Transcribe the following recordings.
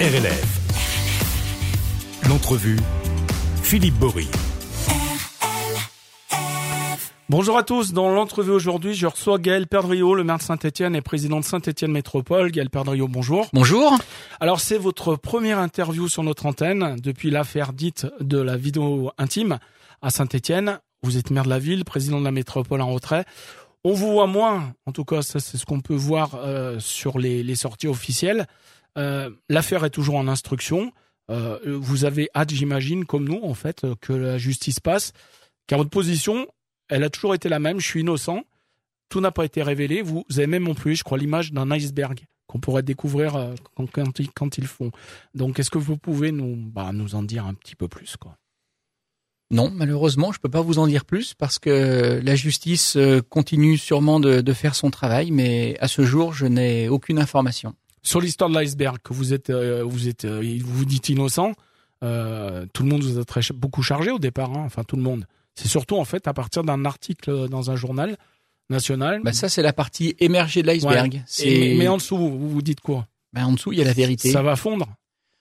RLF. L'entrevue, Philippe Bory. Bonjour à tous. Dans l'entrevue aujourd'hui, je reçois Gaël Perdriau, le maire de Saint-Etienne et président de Saint-Etienne Métropole. Gaël Perdriau, bonjour. Bonjour. Alors, c'est votre première interview sur notre antenne depuis l'affaire dite de la vidéo intime à Saint-Etienne. Vous êtes maire de la ville, président de la métropole en retrait. On vous voit moins, en tout cas, ça c'est ce qu'on peut voir euh, sur les, les, sorties officielles. Euh, L'affaire est toujours en instruction. Euh, vous avez hâte, j'imagine, comme nous, en fait, que la justice passe. Car votre position, elle a toujours été la même. Je suis innocent. Tout n'a pas été révélé. Vous avez même employé, je crois, l'image d'un iceberg qu'on pourrait découvrir euh, quand, ils, font. Donc, est-ce que vous pouvez nous, bah, nous en dire un petit peu plus quoi? Non, malheureusement, je ne peux pas vous en dire plus parce que la justice continue sûrement de faire son travail, mais à ce jour, je n'ai aucune information. Sur l'histoire de l'iceberg, que vous êtes, euh, vous êtes, euh, vous dites innocent, euh, tout le monde vous a très, beaucoup chargé au départ, hein, enfin tout le monde. C'est surtout en fait à partir d'un article dans un journal national. Bah ça c'est la partie émergée de l'iceberg. Ouais. Mais en dessous, vous vous dites quoi? Bah En dessous, il y a la vérité. Ça va fondre.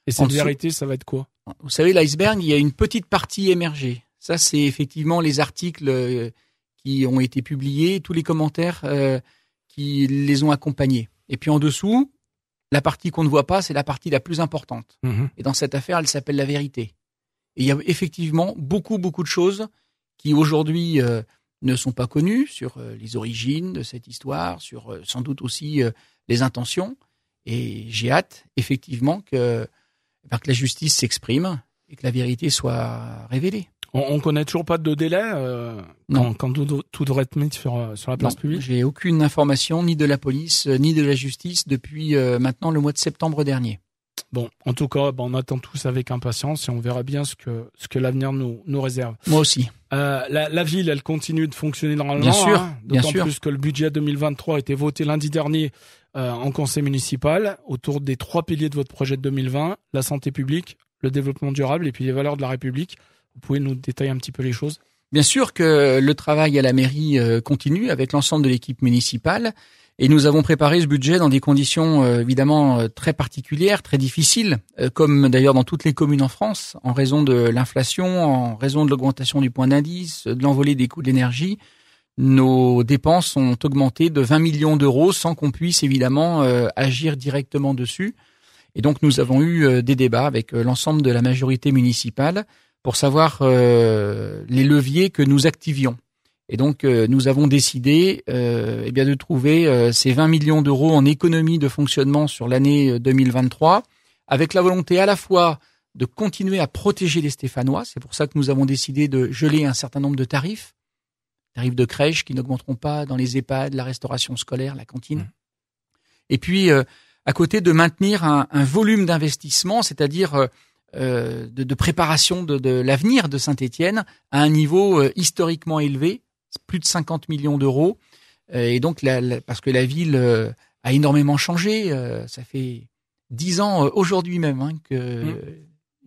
Et cette vérité, ça va être quoi? Vous savez, l'iceberg, il y a une petite partie émergée. Ça, c'est effectivement les articles euh, qui ont été publiés, tous les commentaires qui les ont accompagnés. Et puis en dessous, la partie qu'on ne voit pas, c'est la partie la plus importante. Mmh. Et dans cette affaire, elle s'appelle la vérité. Et il y a effectivement beaucoup, beaucoup de choses qui aujourd'hui euh, ne sont pas connues sur euh, les origines de cette histoire, sur euh, sans doute aussi les intentions. Et j'ai hâte, effectivement, que, ben, que la justice s'exprime et que la vérité soit révélée. On, on connaît toujours pas de délai euh, quand, quand tout, tout, devrait être mis sur, sur la place non, publique J'ai aucune information, ni de la police, ni de la justice, depuis euh, maintenant le mois de septembre dernier. Bon, en tout cas, ben, on attend tous avec impatience et on verra bien ce que ce que l'avenir nous nous réserve. Moi aussi. Euh, la, la, ville, elle continue de fonctionner normalement. Bien sûr, hein, bien D'autant sûr. plus que le budget 2023 a été voté lundi dernier euh, en conseil municipal autour des trois piliers de votre projet de 2020 la santé publique, le développement durable et puis les valeurs de la République. Vous pouvez nous détailler un petit peu les choses? Bien sûr que le travail à la mairie euh, continue avec l'ensemble de l'équipe municipale. Et nous avons préparé ce budget dans des conditions euh, évidemment euh, très particulières, très difficiles, comme d'ailleurs dans toutes les communes en France, en raison de l'inflation, en raison de l'augmentation du point d'indice, de l'envolée des coûts de l'énergie. Nos dépenses ont augmenté de 20 millions d'euros sans qu'on puisse évidemment agir directement dessus. Et donc nous avons eu des débats avec l'ensemble de la majorité municipale pour savoir euh, les leviers que nous activions. Et donc, euh, nous avons décidé euh, eh bien, de trouver euh, ces 20 millions d'euros en économie de fonctionnement sur l'année 2023, avec la volonté à la fois de continuer à protéger les Stéphanois. C'est pour ça que nous avons décidé de geler un certain nombre de tarifs, tarifs de crèche qui n'augmenteront pas dans les EHPAD, la restauration scolaire, la cantine. Mmh. Et puis, euh, à côté de maintenir un, un volume d'investissement, c'est-à-dire euh, de, de, préparation de, de l'avenir de Saint-Étienne à un niveau euh, historiquement élevé, plus de 50 millions d'euros. Euh, et donc, la, la, parce que la ville euh, a énormément changé, euh, ça fait dix ans euh, aujourd'hui même hein, que mmh.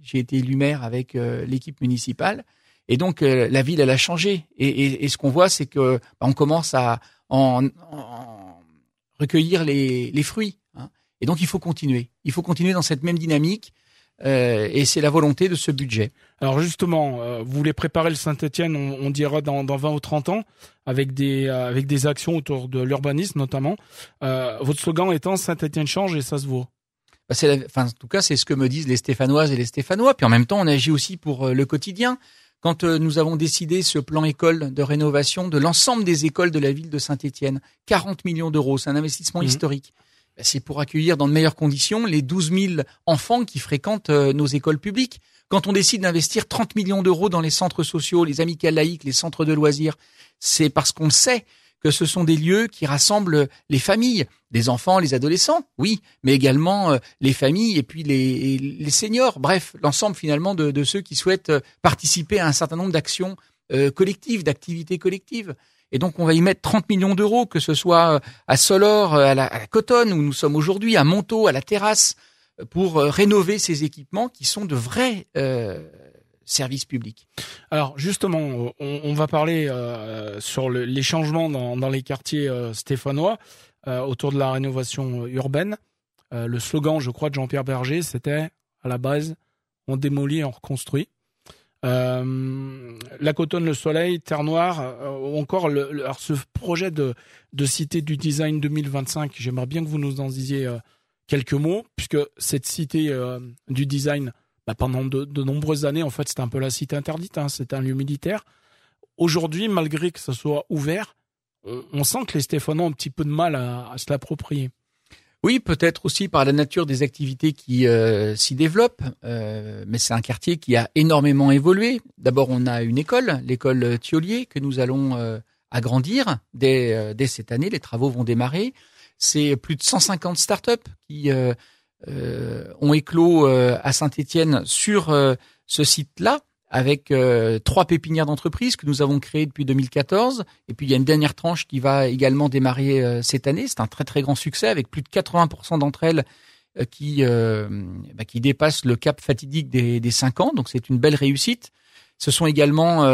j'ai été élu maire avec l'équipe municipale. Et donc, la ville, elle a changé. Et, et, et ce qu'on voit, c'est que bah, on commence à en, en recueillir les, les fruits. Hein. Et donc, il faut continuer. Il faut continuer dans cette même dynamique. Euh, et c'est la volonté de ce budget. Alors justement, euh, vous voulez préparer le Saint-Etienne, on, on, dira dans, dans 20 ou 30 ans, avec des, euh, avec des actions autour de l'urbanisme notamment. Votre slogan étant Saint-Etienne change et ça se vaut. Bah la, enfin, en tout cas, c'est ce que me disent les Stéphanoises et les Stéphanois. Puis en même temps, on agit aussi pour le quotidien. Quand nous avons décidé ce plan école de rénovation de l'ensemble des écoles de la ville de Saint-Étienne, 40 millions d'euros, c'est un investissement mmh. historique c'est pour accueillir dans de meilleures conditions les 12 000 enfants qui fréquentent euh, nos écoles publiques. Quand on décide d'investir 30 millions d'euros dans les centres sociaux, les amicales laïques, les centres de loisirs, c'est parce qu'on sait que ce sont des lieux qui rassemblent les familles, les enfants, les adolescents, oui, mais également euh, les familles et puis les, seniors, bref, l'ensemble finalement de, ceux qui souhaitent euh, participer à un certain nombre d'actions collectives, d'activités collectives. Et donc, on va y mettre 30 millions d'euros, que ce soit à Solor, à la, à la Cotonne, où nous sommes aujourd'hui, à Montaut, à la Terrasse, pour rénover ces équipements qui sont de vrais euh, services publics. Alors, justement, on, va parler euh, sur le, les changements dans, les quartiers euh, stéphanois autour de la rénovation urbaine. le slogan, je crois, de Jean-Pierre Berger, c'était à la base, on démolit, on reconstruit. Euh, la cotonne, le soleil, Terre Noire, euh, ou encore le, alors ce projet de, de cité du design 2025. J'aimerais bien que vous nous en disiez euh, quelques mots, puisque cette cité du design, bah, pendant de, de, nombreuses années, en fait, c'était un peu la cité interdite. Hein, c'était un lieu militaire. Aujourd'hui, malgré que ce soit ouvert, on, sent que les Stéphanois ont un petit peu de mal à, à se l'approprier. Oui, peut-être aussi par la nature des activités qui euh, s'y développent, euh, mais c'est un quartier qui a énormément évolué. D'abord, on a une école, l'école Thiolier, que nous allons euh, agrandir dès, cette année. Les travaux vont démarrer. C'est plus de 150 startups qui ont éclos à Saint-Étienne sur ce site-là avec euh, trois pépinières d'entreprises que nous avons créées depuis 2014. Et puis il y a une dernière tranche qui va également démarrer euh, cette année. C'est un très très grand succès avec plus de 80% d'entre elles euh, qui bah, qui dépassent le cap fatidique des, des 5 ans. Donc c'est une belle réussite. Ce sont également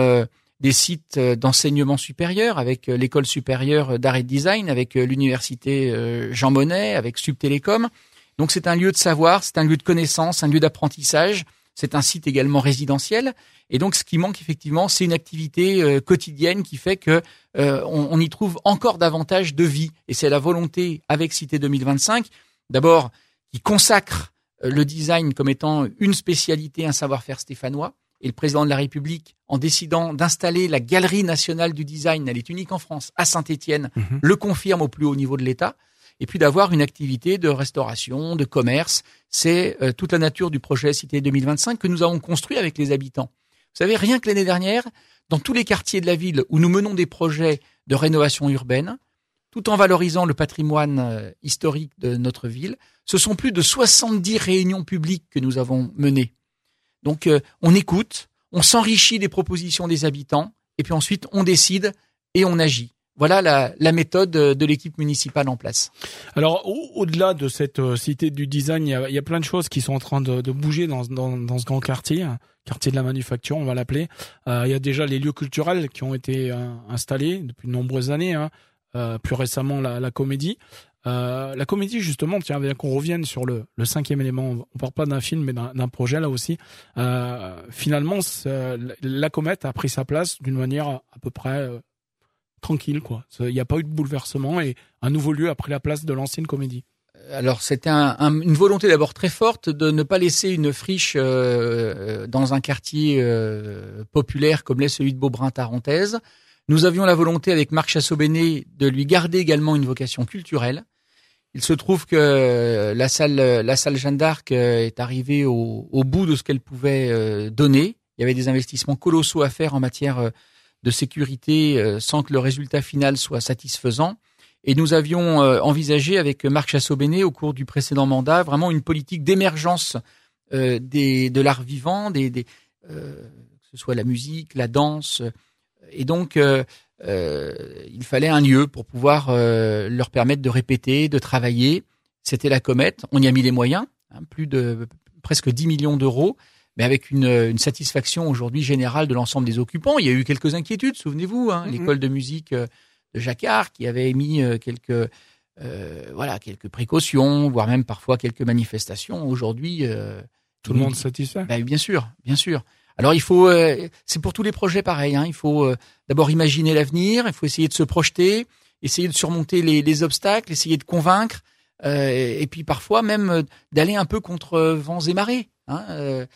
des sites d'enseignement supérieur avec l'école supérieure d'art et de design, avec l'université Jean Monnet, avec Subtélécom. Donc c'est un lieu de savoir, c'est un lieu de connaissance, un lieu d'apprentissage c'est un site également résidentiel. Et donc, ce qui manque effectivement, c'est une activité euh, quotidienne qui fait que euh, on, y trouve encore davantage de vie. Et c'est la volonté avec Cité 2025, d'abord, qui consacre euh, le design comme étant une spécialité, un savoir-faire stéphanois. Et le président de la République, en décidant d'installer la Galerie nationale du design, elle est unique en France, à Saint-Étienne, mhm. le confirme au plus haut niveau de l'État et puis d'avoir une activité de restauration, de commerce. C'est euh, toute la nature du projet Cité 2025 que nous avons construit avec les habitants. Vous savez, rien que l'année dernière, dans tous les quartiers de la ville où nous menons des projets de rénovation urbaine, tout en valorisant le patrimoine euh, historique de notre ville, ce sont plus de 70 réunions publiques que nous avons menées. Donc euh, on écoute, on s'enrichit des propositions des habitants, et puis ensuite on décide et on agit. Voilà la, méthode de l'équipe municipale en place. Alors, au-delà de cette euh, cité du design, il y a, plein de choses qui sont en train de, bouger dans, ce grand quartier, quartier de la manufacture, on va l'appeler. Euh, il y a déjà les lieux culturels qui ont été euh, installés depuis de nombreuses années. Hein. plus récemment, la, comédie. la comédie, justement, tiens, bien qu'on revienne sur le, cinquième élément, on parle pas d'un film, mais d'un projet là aussi. finalement, la comète a pris sa place d'une manière à peu près tranquille, quoi. Il n'y a pas eu de bouleversement et un nouveau lieu a pris la place de l'ancienne comédie. Alors c'était un, une volonté d'abord très forte de ne pas laisser une friche euh, euh, dans un quartier euh, populaire comme l'est celui de Beaubrun-Tarentaise. Nous avions la volonté avec Marc Chassobéné de lui garder également une vocation culturelle. Il se trouve que la salle, la salle Jeanne d'Arc est arrivée au, au, bout de ce qu'elle pouvait donner. Il y avait des investissements colossaux à faire en matière de sécurité euh, sans que le résultat final soit satisfaisant. Et nous avions euh, envisagé avec Marc Chassobéné au cours du précédent mandat vraiment une politique d'émergence euh, des, de l'art vivant, des, des que ce soit la musique, la danse. Et donc, il fallait un lieu pour pouvoir leur permettre de répéter, de travailler. C'était la comète. On y a mis les moyens, hein, plus de presque 10 millions d'euros mais avec une, une satisfaction aujourd'hui générale de l'ensemble des occupants. Il y a eu quelques inquiétudes, souvenez-vous, hein, mm-hmm. l'école de musique euh, de Jacquard qui avait émis euh, quelques euh, voilà quelques précautions, voire même parfois quelques manifestations. Aujourd'hui, euh, tout le monde satisfait? Ben, bien sûr, bien sûr. Alors il faut, c'est pour tous les projets pareil. Hein, il faut d'abord imaginer l'avenir, il faut essayer de se projeter, essayer de surmonter les, les obstacles, essayer de convaincre, et puis parfois même d'aller un peu contre vents et marées. Hein,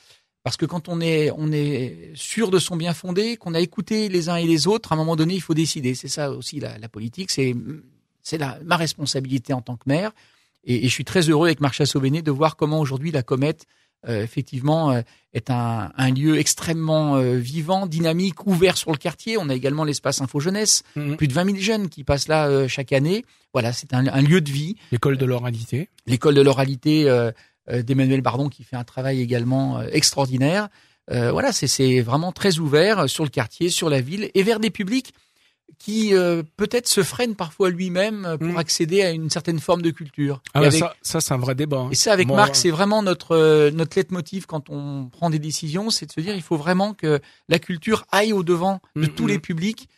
parce que quand on est, on est sûr de son bien fondé, qu'on a écouté les uns et les autres, à un moment donné, il faut décider. C'est ça aussi la, la politique. C'est, c'est ma responsabilité en tant que maire. Et, et je suis très heureux avec Marc Chassot-Bénet de voir comment aujourd'hui la comète, euh, effectivement, euh, est un, un, lieu extrêmement euh, vivant, dynamique, ouvert sur le quartier. On a également l'espace Info Jeunesse, mhm. plus de 20 000 jeunes qui passent là chaque année. Voilà, c'est un, un, lieu de vie. L'école de l'oralité. L'école de l'oralité euh, d'Emmanuel Bardon qui fait un travail également euh, extraordinaire. Euh, voilà, c'est vraiment très ouvert sur le quartier, sur la ville et vers des publics qui peut-être se freinent parfois lui-même pour mm. accéder à une certaine forme de culture. Ah ça, ça c'est un vrai débat. Hein. Et ça, avec Marc, c'est vraiment notre notre leitmotiv quand on prend des décisions, c'est de se dire il faut vraiment que la culture aille au devant de mm, tous les mm. publics.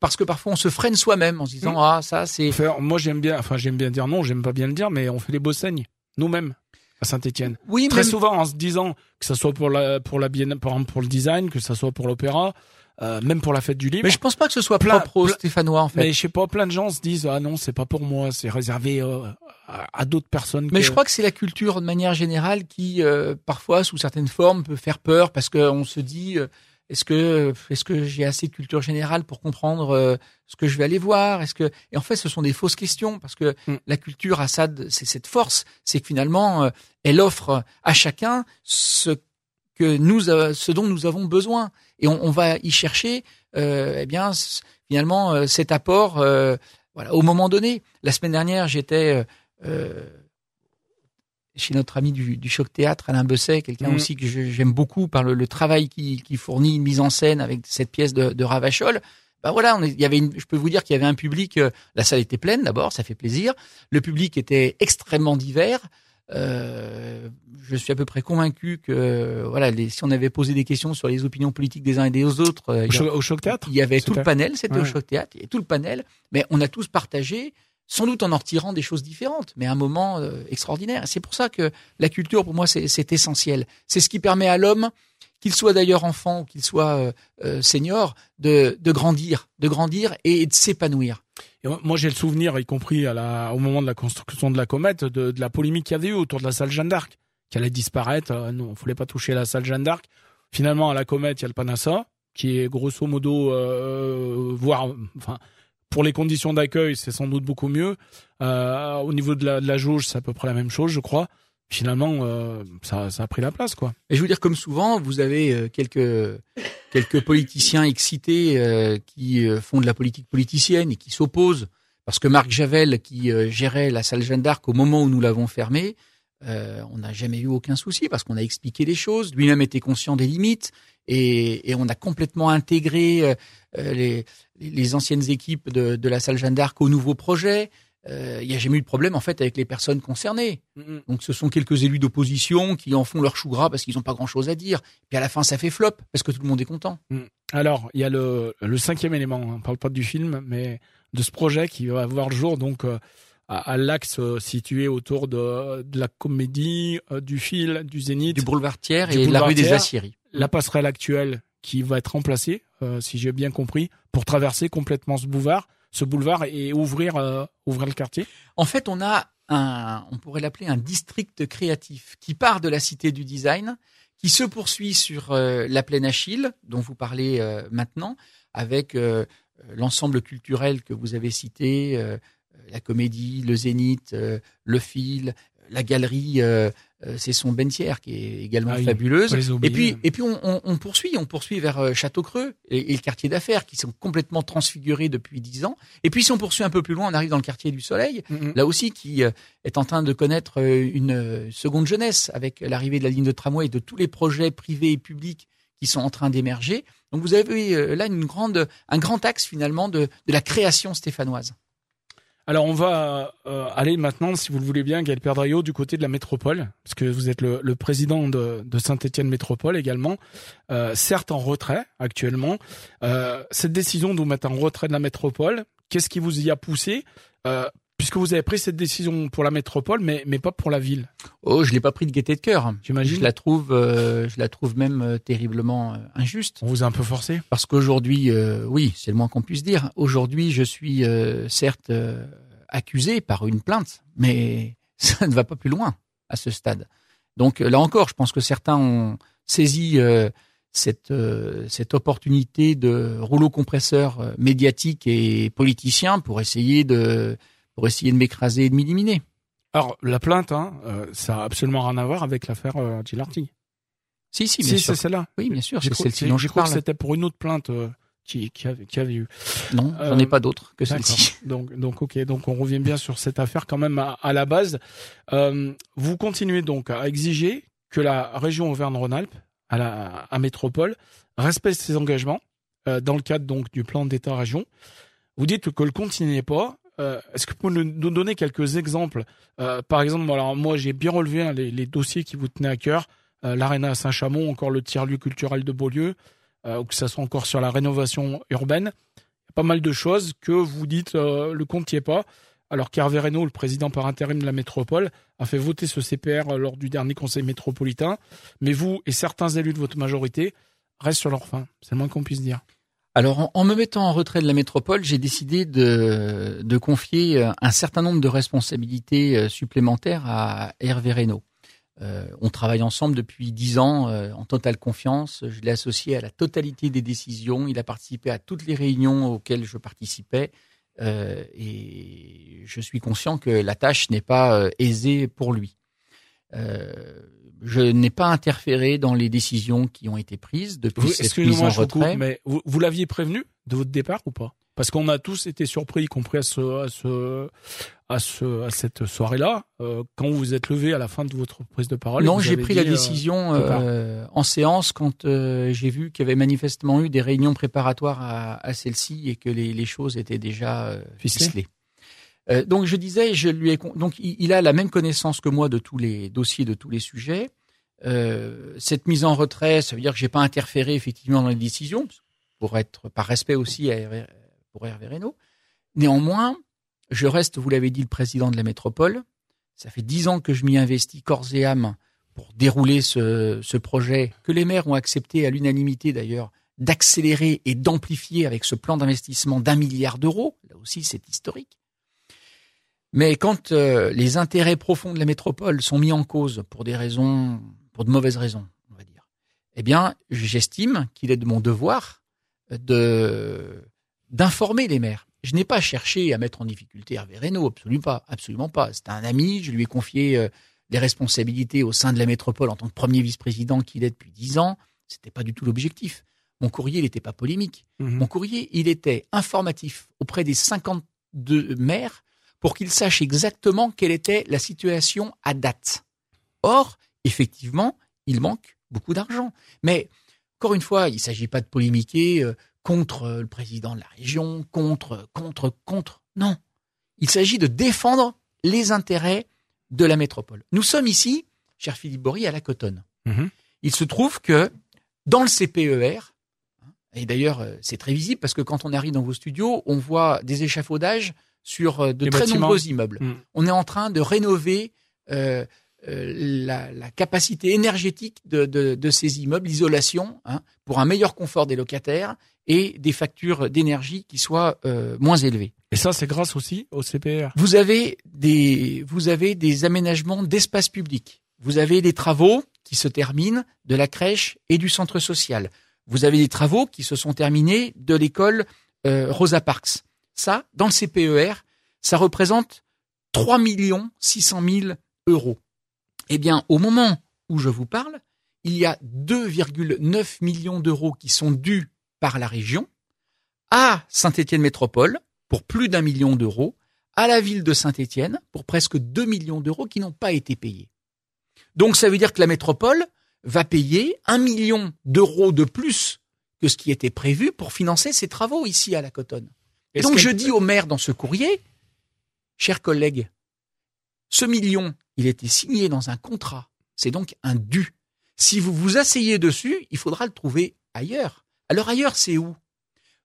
parce que parfois on se freine soi-même en se disant ah ça c'est. Moi j'aime bien, enfin j'aime bien dire non, j'aime pas bien le dire, mais on fait les beaux saignes. nous-mêmes à Saint-Étienne. Oui, Très même- souvent en se disant que ça soit pour la pour la biennale, par exemple pour le design, que ça soit pour l'opéra, euh, même pour la fête du livre. Mais je pense pas que ce soit Plein- propre aux Stéphanois en fait. Mais je sais pas, plein de gens se disent ah non c'est pas pour moi, c'est réservé euh, à, à d'autres personnes. Mais que- je crois que c'est la culture de manière générale qui, euh, parfois, sous certaines formes, peut faire peur parce qu'on se dit euh, est-ce que est-ce que j'ai assez de culture générale pour comprendre euh, ce que je vais aller voir? Est-ce que et en fait, ce sont des fausses questions parce que Mm. la culture a ça, de- c'est cette force, c'est que finalement, euh, elle offre à chacun ce que nous, euh, ce dont nous avons besoin et on, on va y chercher, euh, eh bien, finalement, euh, cet apport. euh, voilà, au moment donné. La semaine dernière, j'étais euh, euh, chez notre ami du, du Choc Théâtre, Alain Besset, quelqu'un Mhm. aussi que j'aime beaucoup par le, le travail qu'il qui fournit, une mise en scène avec cette pièce de, de Ravachol. Ben voilà, on est- il y avait une, je peux vous dire qu'il y avait un public. euh, la salle était pleine d'abord, ça fait plaisir. Le public était extrêmement divers. Euh, je suis à peu près convaincu que voilà, les, si on avait posé des questions sur les opinions politiques des uns et des autres, euh, au, il y Cho- au choc théâtre? il y avait tout le panel, c'était au. Choc Théâtre, il y avait tout le panel, mais on a tous partagé, sans doute en en retirant des choses différentes, mais un moment euh, extraordinaire. C'est pour ça que la culture, pour moi, c'est essentiel. C'est ce qui permet à l'homme, qu'il soit d'ailleurs enfant ou qu'il soit euh, euh, senior, de, de grandir, de grandir et de s'épanouir. Moi, j'ai le souvenir, y compris à la, au moment de la construction de la comète, de, de la polémique qu'il y avait eu autour de la salle Jeanne d'Arc, qui allait disparaître. Non, il fallait pas toucher la salle Jeanne d'Arc. Finalement, à la comète, il y a le Panassa, qui est grosso modo, euh, voire, enfin, pour les conditions d'accueil, c'est sans doute beaucoup mieux. Euh, au niveau de la, de la jauge, c'est à peu près la même chose, je crois. Finalement, euh, ça, ça a pris la place, quoi. Et je veux dire, comme souvent, vous avez euh, quelques quelques politiciens excités euh, qui euh, font de la politique politicienne et qui s'opposent. Parce que Marc Javel, qui euh, gérait la salle Jeanne d'Arc au moment où nous l'avons fermée, euh, on n'a jamais eu aucun souci parce qu'on a expliqué les choses. Lui-même était conscient des limites et, et on a complètement intégré euh, euh, les, les anciennes équipes de, de la salle Jeanne d'Arc au nouveau projet. Euh, Il n'y a jamais eu de problème en fait avec les personnes concernées. Donc ce sont quelques élus d'opposition qui en font leur chou gras parce qu'ils n'ont pas grand-chose à dire. Puis à la fin, ça fait flop parce que tout le monde est content. Alors, il y a le, le cinquième élément. On parle pas du film, mais de ce projet qui va voir le jour donc à, à l'axe euh, situé autour de, de la comédie, euh, du fil, du zénith, Du boulevard Thiers et de la rue des. Aciéries. la passerelle actuelle qui va être remplacée, euh, si j'ai bien compris, pour traverser complètement ce boulevard, ce boulevard et ouvrir euh, ouvrir le quartier. En fait, on a un, on pourrait l'appeler un district créatif qui part de la cité du design, qui se poursuit sur euh, la plaine Achille, dont vous parlez maintenant, avec l'ensemble culturel que vous avez cité, la comédie, le zénith, euh, le fil, la galerie, euh, euh, c'est son Bentière qui est également Ah oui, fabuleuse. Et puis, et puis on, on- on poursuit, on poursuit vers Château-Creux et, et le quartier d'affaires qui sont complètement transfigurés depuis dix ans. Et puis si on poursuit un peu plus loin, on arrive dans le quartier du Soleil, là aussi qui est en train de connaître une seconde jeunesse avec l'arrivée de la ligne de tramway et de tous les projets privés et publics qui sont en train d'émerger. Donc vous avez là une grande, un grand axe finalement de, de la création stéphanoise. Alors on va euh, aller maintenant, si vous le voulez bien, Gaël Perdraillot, du côté de la métropole, parce que vous êtes le, le président de, de Saint-Étienne Métropole également, euh, certes en retrait actuellement. Euh, cette décision de vous mettre en retrait de la métropole, qu'est-ce qui vous y a poussé? Euh, Puisque vous avez pris cette décision pour la métropole, mais, mais pas pour la ville, Oh, je l'ai pas pris de gaieté de cœur. j'imagine Je la trouve, euh, je la trouve même euh, terriblement euh, injuste. On vous a un peu forcé Parce qu'aujourd'hui, euh, oui, c'est le moins qu'on puisse dire. Aujourd'hui, je suis euh, certes accusé par une plainte, mais ça ne va pas plus loin à ce stade. Donc là encore, je pense que certains ont saisi cette euh, cette opportunité de rouleau compresseur médiatique et politicien pour essayer de pour essayer de m'écraser et de m'éliminer. Alors la plainte, hein, euh, ça a absolument rien à voir avec l'affaire euh, Gilarty. Si, si, bien Si, sûr. c'est celle-là. Oui, bien sûr, c'est celle-ci dont je parle. c'était pour une autre plainte euh, qui, qui, avait, qui avait eu. Non, Euh, j'en ai pas d'autres que celle-ci. Donc, donc, ok. Donc, on revient bien sur cette affaire quand même à, à la base. Euh, vous continuez donc à exiger que la région Auvergne-Rhône-Alpes, à la à métropole, respecte ses engagements euh, dans le cadre donc du plan d'État-région. Vous dites que le compte n'y est pas. Euh, Est-ce que vous pouvez nous- donner quelques exemples Euh, Par exemple, alors moi j'ai bien relevé hein, les, les dossiers qui vous tenaient à cœur, euh, l'aréna à Saint-Chamond, encore le tiers-lieu culturel de Beaulieu, euh, ou que ça soit encore sur la rénovation urbaine. Pas mal de choses que vous dites euh, le compte n'y est pas. alors qu'Hervé Reynaud, le président par intérim de la métropole, a fait voter ce CPR lors du dernier conseil métropolitain. Mais vous et certains élus de votre majorité restent sur leur faim. C'est le moins qu'on puisse dire. Alors, en, me mettant en retrait de la métropole, j'ai décidé de, confier euh, un certain nombre de responsabilités euh, supplémentaires à Hervé Reynaud. Euh, on travaille ensemble depuis dix ans en totale confiance. Je l'ai associé à la totalité des décisions. Il a participé à toutes les réunions auxquelles je participais. Et je suis conscient que la tâche n'est pas aisée pour lui. Je n'ai pas interféré dans les décisions qui ont été prises depuis cette mise en retrait. mais vous l'aviez prévenu de votre départ ou pas? Parce qu'on a tous été surpris, y compris à ce, à ce, à, ce, à cette soirée-là, euh, quand vous vous êtes levé à la fin de votre prise de parole. Non, j'ai pris la euh, décision euh, en séance quand j'ai vu qu'il y avait manifestement eu des réunions préparatoires à, à celle-ci et que les, les, choses étaient déjà ficelées. Donc je disais, je lui ai donc il, a la même connaissance que moi de tous les dossiers, de tous les sujets. cette mise en retrait, ça veut dire que j'ai pas interféré effectivement dans les décisions, pour être par respect aussi à pour Hervé Reynaud. Néanmoins, je reste, vous l'avez dit, le président de la métropole. Ça fait dix ans que je m'y investis corps et âme pour dérouler ce projet que les maires ont accepté à l'unanimité d'ailleurs d'accélérer et d'amplifier avec ce plan d'investissement d'un milliard d'euros. Là aussi, c'est historique. Mais quand euh, les intérêts profonds de la métropole sont mis en cause pour des raisons, pour de mauvaises raisons, on va dire, eh bien, j'estime qu'il est de mon devoir de d'informer les maires. Je n'ai pas cherché à mettre en difficulté Hervé Reynaud, absolument pas, absolument pas. C'était un ami, je lui ai confié euh, les responsabilités au sein de la métropole en tant que premier vice-président qu'il est depuis dix ans. C'était pas du tout l'objectif. Mon courrier, il n'était pas polémique. Mhm. Mon courrier, il était informatif auprès des 52 maires pour qu'ils sachent exactement quelle était la situation à date. Or, effectivement, il manque beaucoup d'argent. Mais encore une fois, il ne s'agit pas de polémiquer. Euh, contre euh, le président de la région, contre, contre, contre. Non. Il s'agit de défendre les intérêts de la métropole. Nous sommes ici, cher Philippe Bory, à la Cotonne. Mhm. Il se trouve que dans le CPER, et d'ailleurs euh, c'est très visible parce que quand on arrive dans vos studios, on voit des échafaudages sur euh, de très nombreux immeubles. Mhm. On est en train de rénover euh, la, la, capacité énergétique de, de, de ces immeubles, l'isolation, hein, pour un meilleur confort des locataires et des factures d'énergie qui soient euh, moins élevées. Et ça, c'est grâce aussi au CPR. Vous avez des, vous avez des aménagements d'espace public. Vous avez des travaux qui se terminent de la crèche et du centre social. Vous avez des travaux qui se sont terminés de l'école euh, Rosa Parks. Ça, dans le CPER, ça représente 3 600 000 euros. Eh bien, au moment où je vous parle, il y a 2,9 millions d'euros qui sont dus par la région à Saint-Étienne Métropole pour plus d'un million d'euros, à la ville de Saint-Étienne pour presque 2 millions d'euros qui n'ont pas été payés. Donc ça veut dire que la métropole va payer un million d'euros de plus que ce qui était prévu pour financer ses travaux ici à la Cotonne. Et donc je dis au maire dans ce courrier, chers collègues, ce million, il était signé dans un contrat. C'est donc un dû. Si vous vous asseyez dessus, il faudra le trouver ailleurs. Alors ailleurs, c'est où?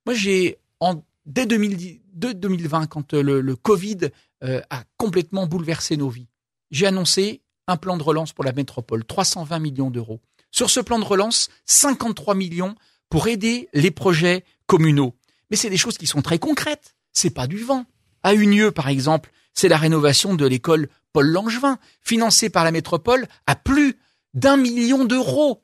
Moi, j'ai en dès 2020, quand euh, le, Covid euh, a complètement bouleversé nos vies, j'ai annoncé un plan de relance pour la métropole, 320 millions d'euros. Sur ce plan de relance, 53 millions pour aider les projets communaux. Mais c'est des choses qui sont très concrètes. C'est pas du vent. À Unieux, par exemple, c'est la rénovation de l'école Paul Langevin, financée par la métropole à plus d'un million d'euros.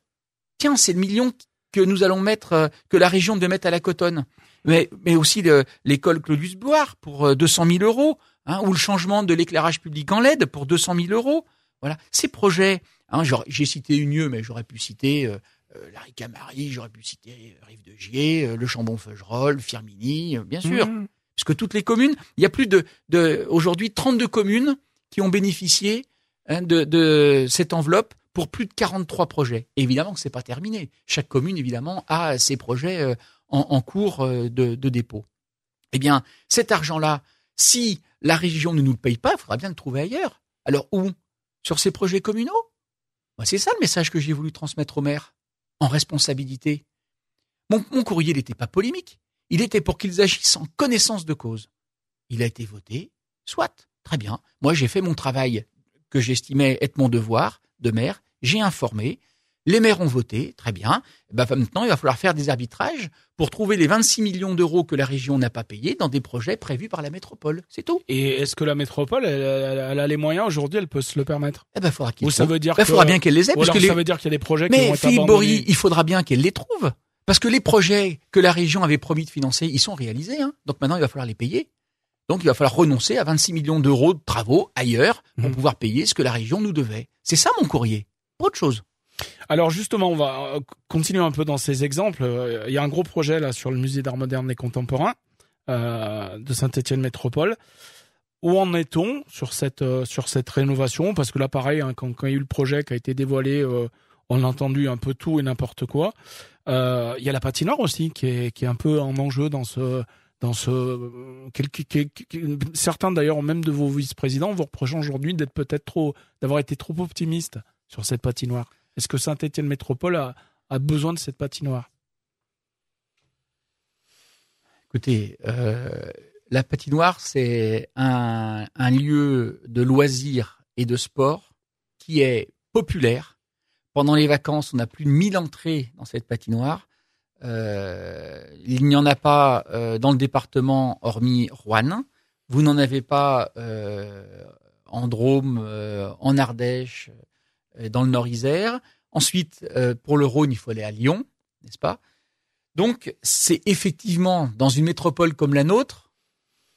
Tiens, c'est le million que nous allons mettre, euh, que la région devait mettre à la cotonne. Mais, mais aussi l'école Claudius Boire pour 200 euh, 000 euros, hein, ou le changement de l'éclairage public en LED pour 200 000 euros. Voilà, ces projets. Hein, j'ai cité Unieux, mais j'aurais pu citer euh, euh la Ricamarie, j'aurais pu citer Rive de Gier, le Chambon-Feugerolles, Firmini, bien sûr. Mmh puisque toutes les communes, il y a plus de, de aujourd'hui 32 communes qui ont bénéficié hein, de, de, cette enveloppe pour plus de 43 projets. évidemment que c'est pas terminé. Chaque commune, évidemment, a ses projets euh, en, en, cours euh, de, de, dépôt. Eh bien, cet argent-là, si la région ne nous le paye pas, il faudra bien le trouver ailleurs. Alors où? Sur ces projets communaux? C'est ça le message que j'ai voulu transmettre aux maires, en responsabilité. Mon, courrier n'était pas polémique. Il était pour qu'ils agissent en connaissance de cause. Il a été voté, Soit, très bien. Moi, j'ai fait mon travail que j'estimais être mon devoir de maire. J'ai informé. Les maires ont voté, très bien. Ben, maintenant, il va falloir faire des arbitrages pour trouver les 26 millions d'euros que la région n'a pas payés dans des projets prévus par la métropole. C'est tout. Et est-ce que la métropole, elle, elle- elle a les moyens aujourd'hui, elle peut se le permettre? Eh ben, faudra qu'il Ou ça trouve. veut dire Ben, que, faudra bien qu'elle les ait, ou parce alors que les- ça veut dire qu'il y a des projets qui vont Mais être Philippe. Bory, il faudra bien qu'elle les trouve. Parce que les projets que la région avait promis de financer, ils sont réalisés. Hein. Donc maintenant, il va falloir les payer. Donc il va falloir renoncer à 26 millions d'euros de travaux ailleurs pour Mhm. pouvoir payer ce que la région nous devait. C'est ça mon courrier. Autre chose. Alors justement, on va euh, continuer un peu dans ces exemples. Euh, Il y a un gros projet là sur le musée d'art moderne et contemporain euh, de Saint-Étienne Métropole. Où en est-on sur cette euh, sur cette rénovation? Parce que là, pareil, hein, quand, quand il y a eu le projet qui a été dévoilé, euh, on a entendu un peu tout et n'importe quoi. Euh, Il y a la patinoire aussi qui est qui est un peu en enjeu dans ce dans ce certains d'ailleurs même de vos vice-présidents vous reprochent aujourd'hui d'être peut-être trop d'avoir été trop optimiste sur cette patinoire. Est-ce que Saint-Étienne Métropole a, besoin de cette patinoire? Écoutez, euh, la patinoire, c'est un, lieu de loisirs et de sport qui est populaire. Pendant les vacances, on a plus de 1000 entrées dans cette patinoire. Euh, il n'y en a pas euh, dans le département hormis Rouen. Vous n'en avez pas en Drôme, en Ardèche, dans le Nord-Isère. Ensuite, euh, pour le Rhône, il faut aller à Lyon, n'est-ce pas? Donc, c'est effectivement, dans une métropole comme la nôtre,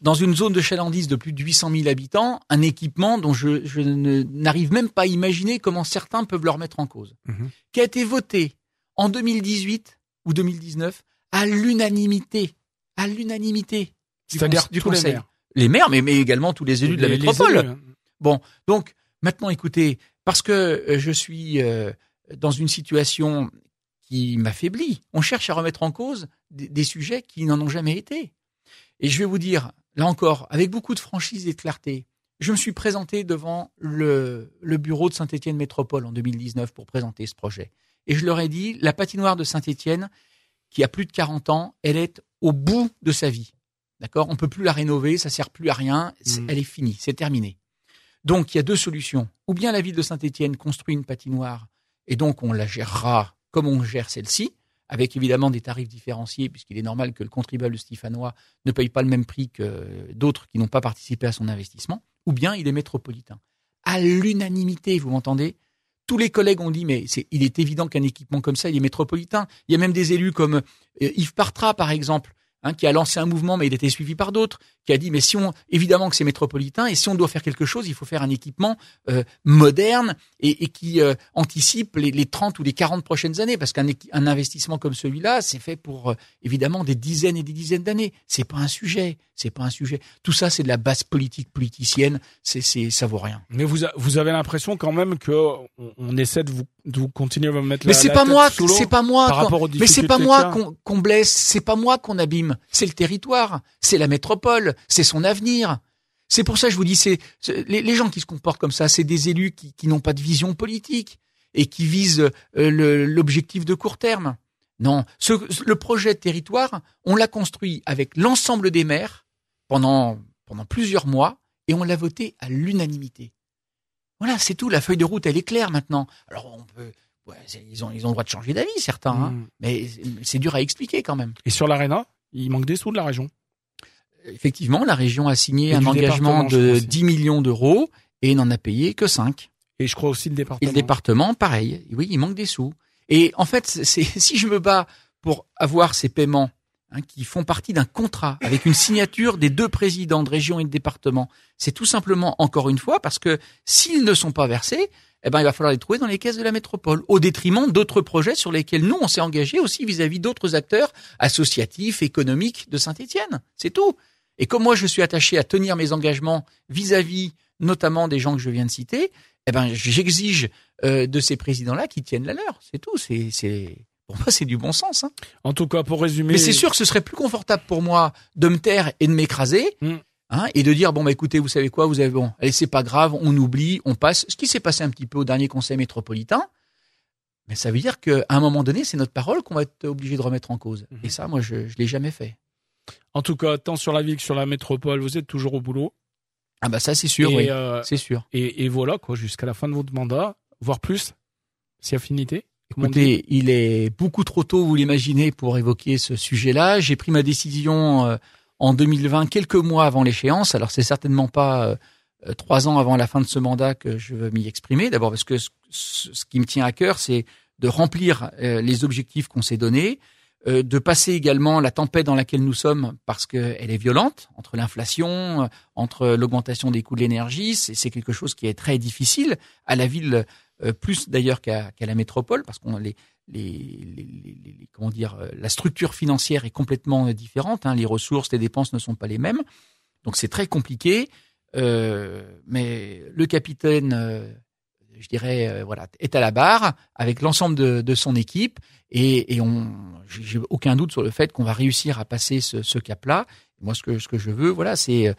dans une zone de chalandise de plus de 800 000 habitants, un équipement dont je, n'arrive même pas à imaginer comment certains peuvent le remettre en cause, Mhm. qui a été voté en 2018 ou 2019 à l'unanimité, à l'unanimité. du du les conseil. maires. Les maires, mais, mais également tous les élus de la métropole. hein. Bon, donc maintenant, écoutez, parce que euh, je suis euh, dans une situation qui m'affaiblit, on cherche à remettre en cause des, des sujets qui n'en ont jamais été. Et je vais vous dire, là encore, avec beaucoup de franchise et de clarté, je me suis présenté devant le, le bureau de Saint-Étienne Métropole en 2019 pour présenter ce projet. Et je leur ai dit, la patinoire de Saint-Étienne, qui a plus de 40 ans, elle est au bout de sa vie. D'accord? On peut plus la rénover, ça sert plus à rien, Mhm. elle est finie, c'est terminé. Donc il y a deux solutions. Ou bien la ville de Saint-Étienne construit une patinoire et donc on la gérera comme on gère celle-ci, avec évidemment des tarifs différenciés, puisqu'il est normal que le contribuable stéphanois ne paye pas le même prix que d'autres qui n'ont pas participé à son investissement, ou bien il est métropolitain. À l'unanimité, vous m'entendez? Tous les collègues ont dit, mais c'est, il est évident qu'un équipement comme ça, il est métropolitain. Il y a même des élus comme euh, Yves Partra, par exemple, hein, qui a lancé un mouvement, mais il était suivi par d'autres, qui a dit, mais si on, évidemment que c'est métropolitain, et si on doit faire quelque chose, il faut faire un équipement euh, moderne et, et qui euh, anticipe les, les 30 ou les 40 prochaines années, parce qu'un un investissement comme celui-là, c'est fait pour euh, évidemment des dizaines et des dizaines d'années. C'est pas un sujet, c'est pas un sujet. Tout ça, c'est de la base politique politicienne. C'est, c'est, ça vaut rien. Mais vous, a- vous avez l'impression quand même que on, on essaie de vous, de vous continuer à vous mettre Mais la, c'est la pas tête moi, sous l'eau c'est pas moi. par rapport aux mais c'est pas moi qu'on qu'on blesse, c'est pas moi qu'on abîme, c'est le territoire, c'est la métropole, c'est son avenir. C'est pour ça que je vous dis, c'est c'est- les, les gens qui se comportent comme ça, c'est des élus qui, qui n'ont pas de vision politique et qui visent euh, le- l'objectif de court terme. Non, ce, le projet de territoire, on l'a construit avec l'ensemble des maires pendant pendant plusieurs mois et on l'a voté à l'unanimité. Voilà, c'est tout. La feuille de route, elle est claire maintenant. Alors on peut, ouais, ils ont ils ont le droit de changer d'avis, certains, hein, Mm. mais c'est- dur à expliquer quand même. Et sur l'Arena, il manque des sous de la région. Effectivement, la région a signé Et un engagement de crois aussi. 10 millions d'euros et n'en a payé que 5. Et je crois aussi le Et département. le département, pareil. Oui, il manque des sous. Et en fait, c'est si je me bats pour avoir ces paiements hein, qui font partie d'un contrat avec une signature des deux présidents de région et de département, c'est tout simplement encore une fois parce que s'ils ne sont pas versés, eh ben il va falloir les trouver dans les caisses de la métropole, au détriment d'autres projets sur lesquels nous on s'est engagé aussi vis-à-vis d'autres acteurs associatifs, économiques de Saint-Étienne. C'est tout. Et comme moi je suis attaché à tenir mes engagements vis-à-vis notamment des gens que je viens de citer, eh ben j'exige euh, de ces présidents-là qui tiennent la leur. C'est tout. C'est, pour moi, c'est du bon sens. Hein. En tout cas, pour résumer. Mais c'est sûr que ce serait plus confortable pour moi de me taire et de m'écraser, Mm. hein, et de dire bon bah écoutez, vous savez quoi, vous avez bon, allez c'est pas grave, on oublie, on passe. Ce qui s'est passé un petit peu au dernier Conseil métropolitain. Mais ça veut dire qu'à un moment donné, c'est notre parole qu'on va être obligé de remettre en cause. Mhm. Et ça, moi, je, je l'ai jamais fait. En tout cas, tant sur la ville que sur la métropole, vous êtes toujours au boulot. Ah bah ça c'est sûr, Et, oui, euh, c'est sûr. et, et voilà quoi, jusqu'à la fin de votre mandat, voire plus, si affinité. Écoutez, il est beaucoup trop tôt, vous l'imaginez, pour évoquer ce sujet-là. J'ai pris ma décision euh, en 2020, quelques mois avant l'échéance. Alors c'est certainement pas euh, euh, trois ans avant la fin de ce mandat que je veux m'y exprimer. D'abord parce que ce, qui me tient à cœur, c'est de remplir euh, les objectifs qu'on s'est donnés, euh, de passer également la tempête dans laquelle nous sommes parce qu'elle est violente entre l'inflation, entre l'augmentation des coûts de l'énergie. C'est c'est quelque chose qui est très difficile à la ville, euh, plus d'ailleurs qu'à la métropole, parce qu'on les les, les, les- comment dire, euh, la structure financière est complètement euh, différente. Hein, les ressources, les dépenses ne sont pas les mêmes, donc c'est très compliqué. Euh, mais le capitaine, euh, je dirais, euh, voilà, est à la barre avec l'ensemble de, de son équipe et, et on, j'ai aucun doute sur le fait qu'on va réussir à passer ce, ce cap-là. Moi, ce que ce que je veux, voilà, c'est euh,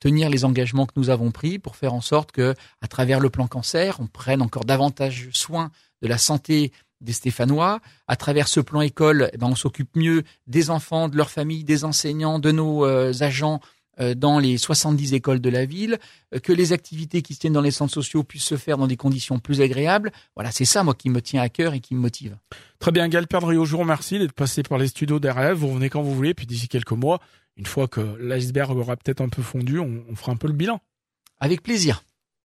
tenir les engagements que nous avons pris pour faire en sorte que, à travers le plan cancer, on prenne encore davantage soin de la santé des Stéphanois. À travers ce plan école, eh ben, on s'occupe mieux des enfants, de leurs familles, des enseignants, de nos euh, agents euh, dans les 70 écoles de la ville, euh, que les activités qui se tiennent dans les centres sociaux puissent se faire dans des conditions plus agréables. Voilà, c'est ça, moi, qui me tient à cœur et qui me motive. Très bien, Gaël Perdriau, je vous remercie d'être passé par les studios d'RF. Vous revenez quand vous voulez, puis d'ici quelques mois, une fois que l'iceberg aura peut-être un peu fondu, on, fera un peu le bilan. Avec plaisir.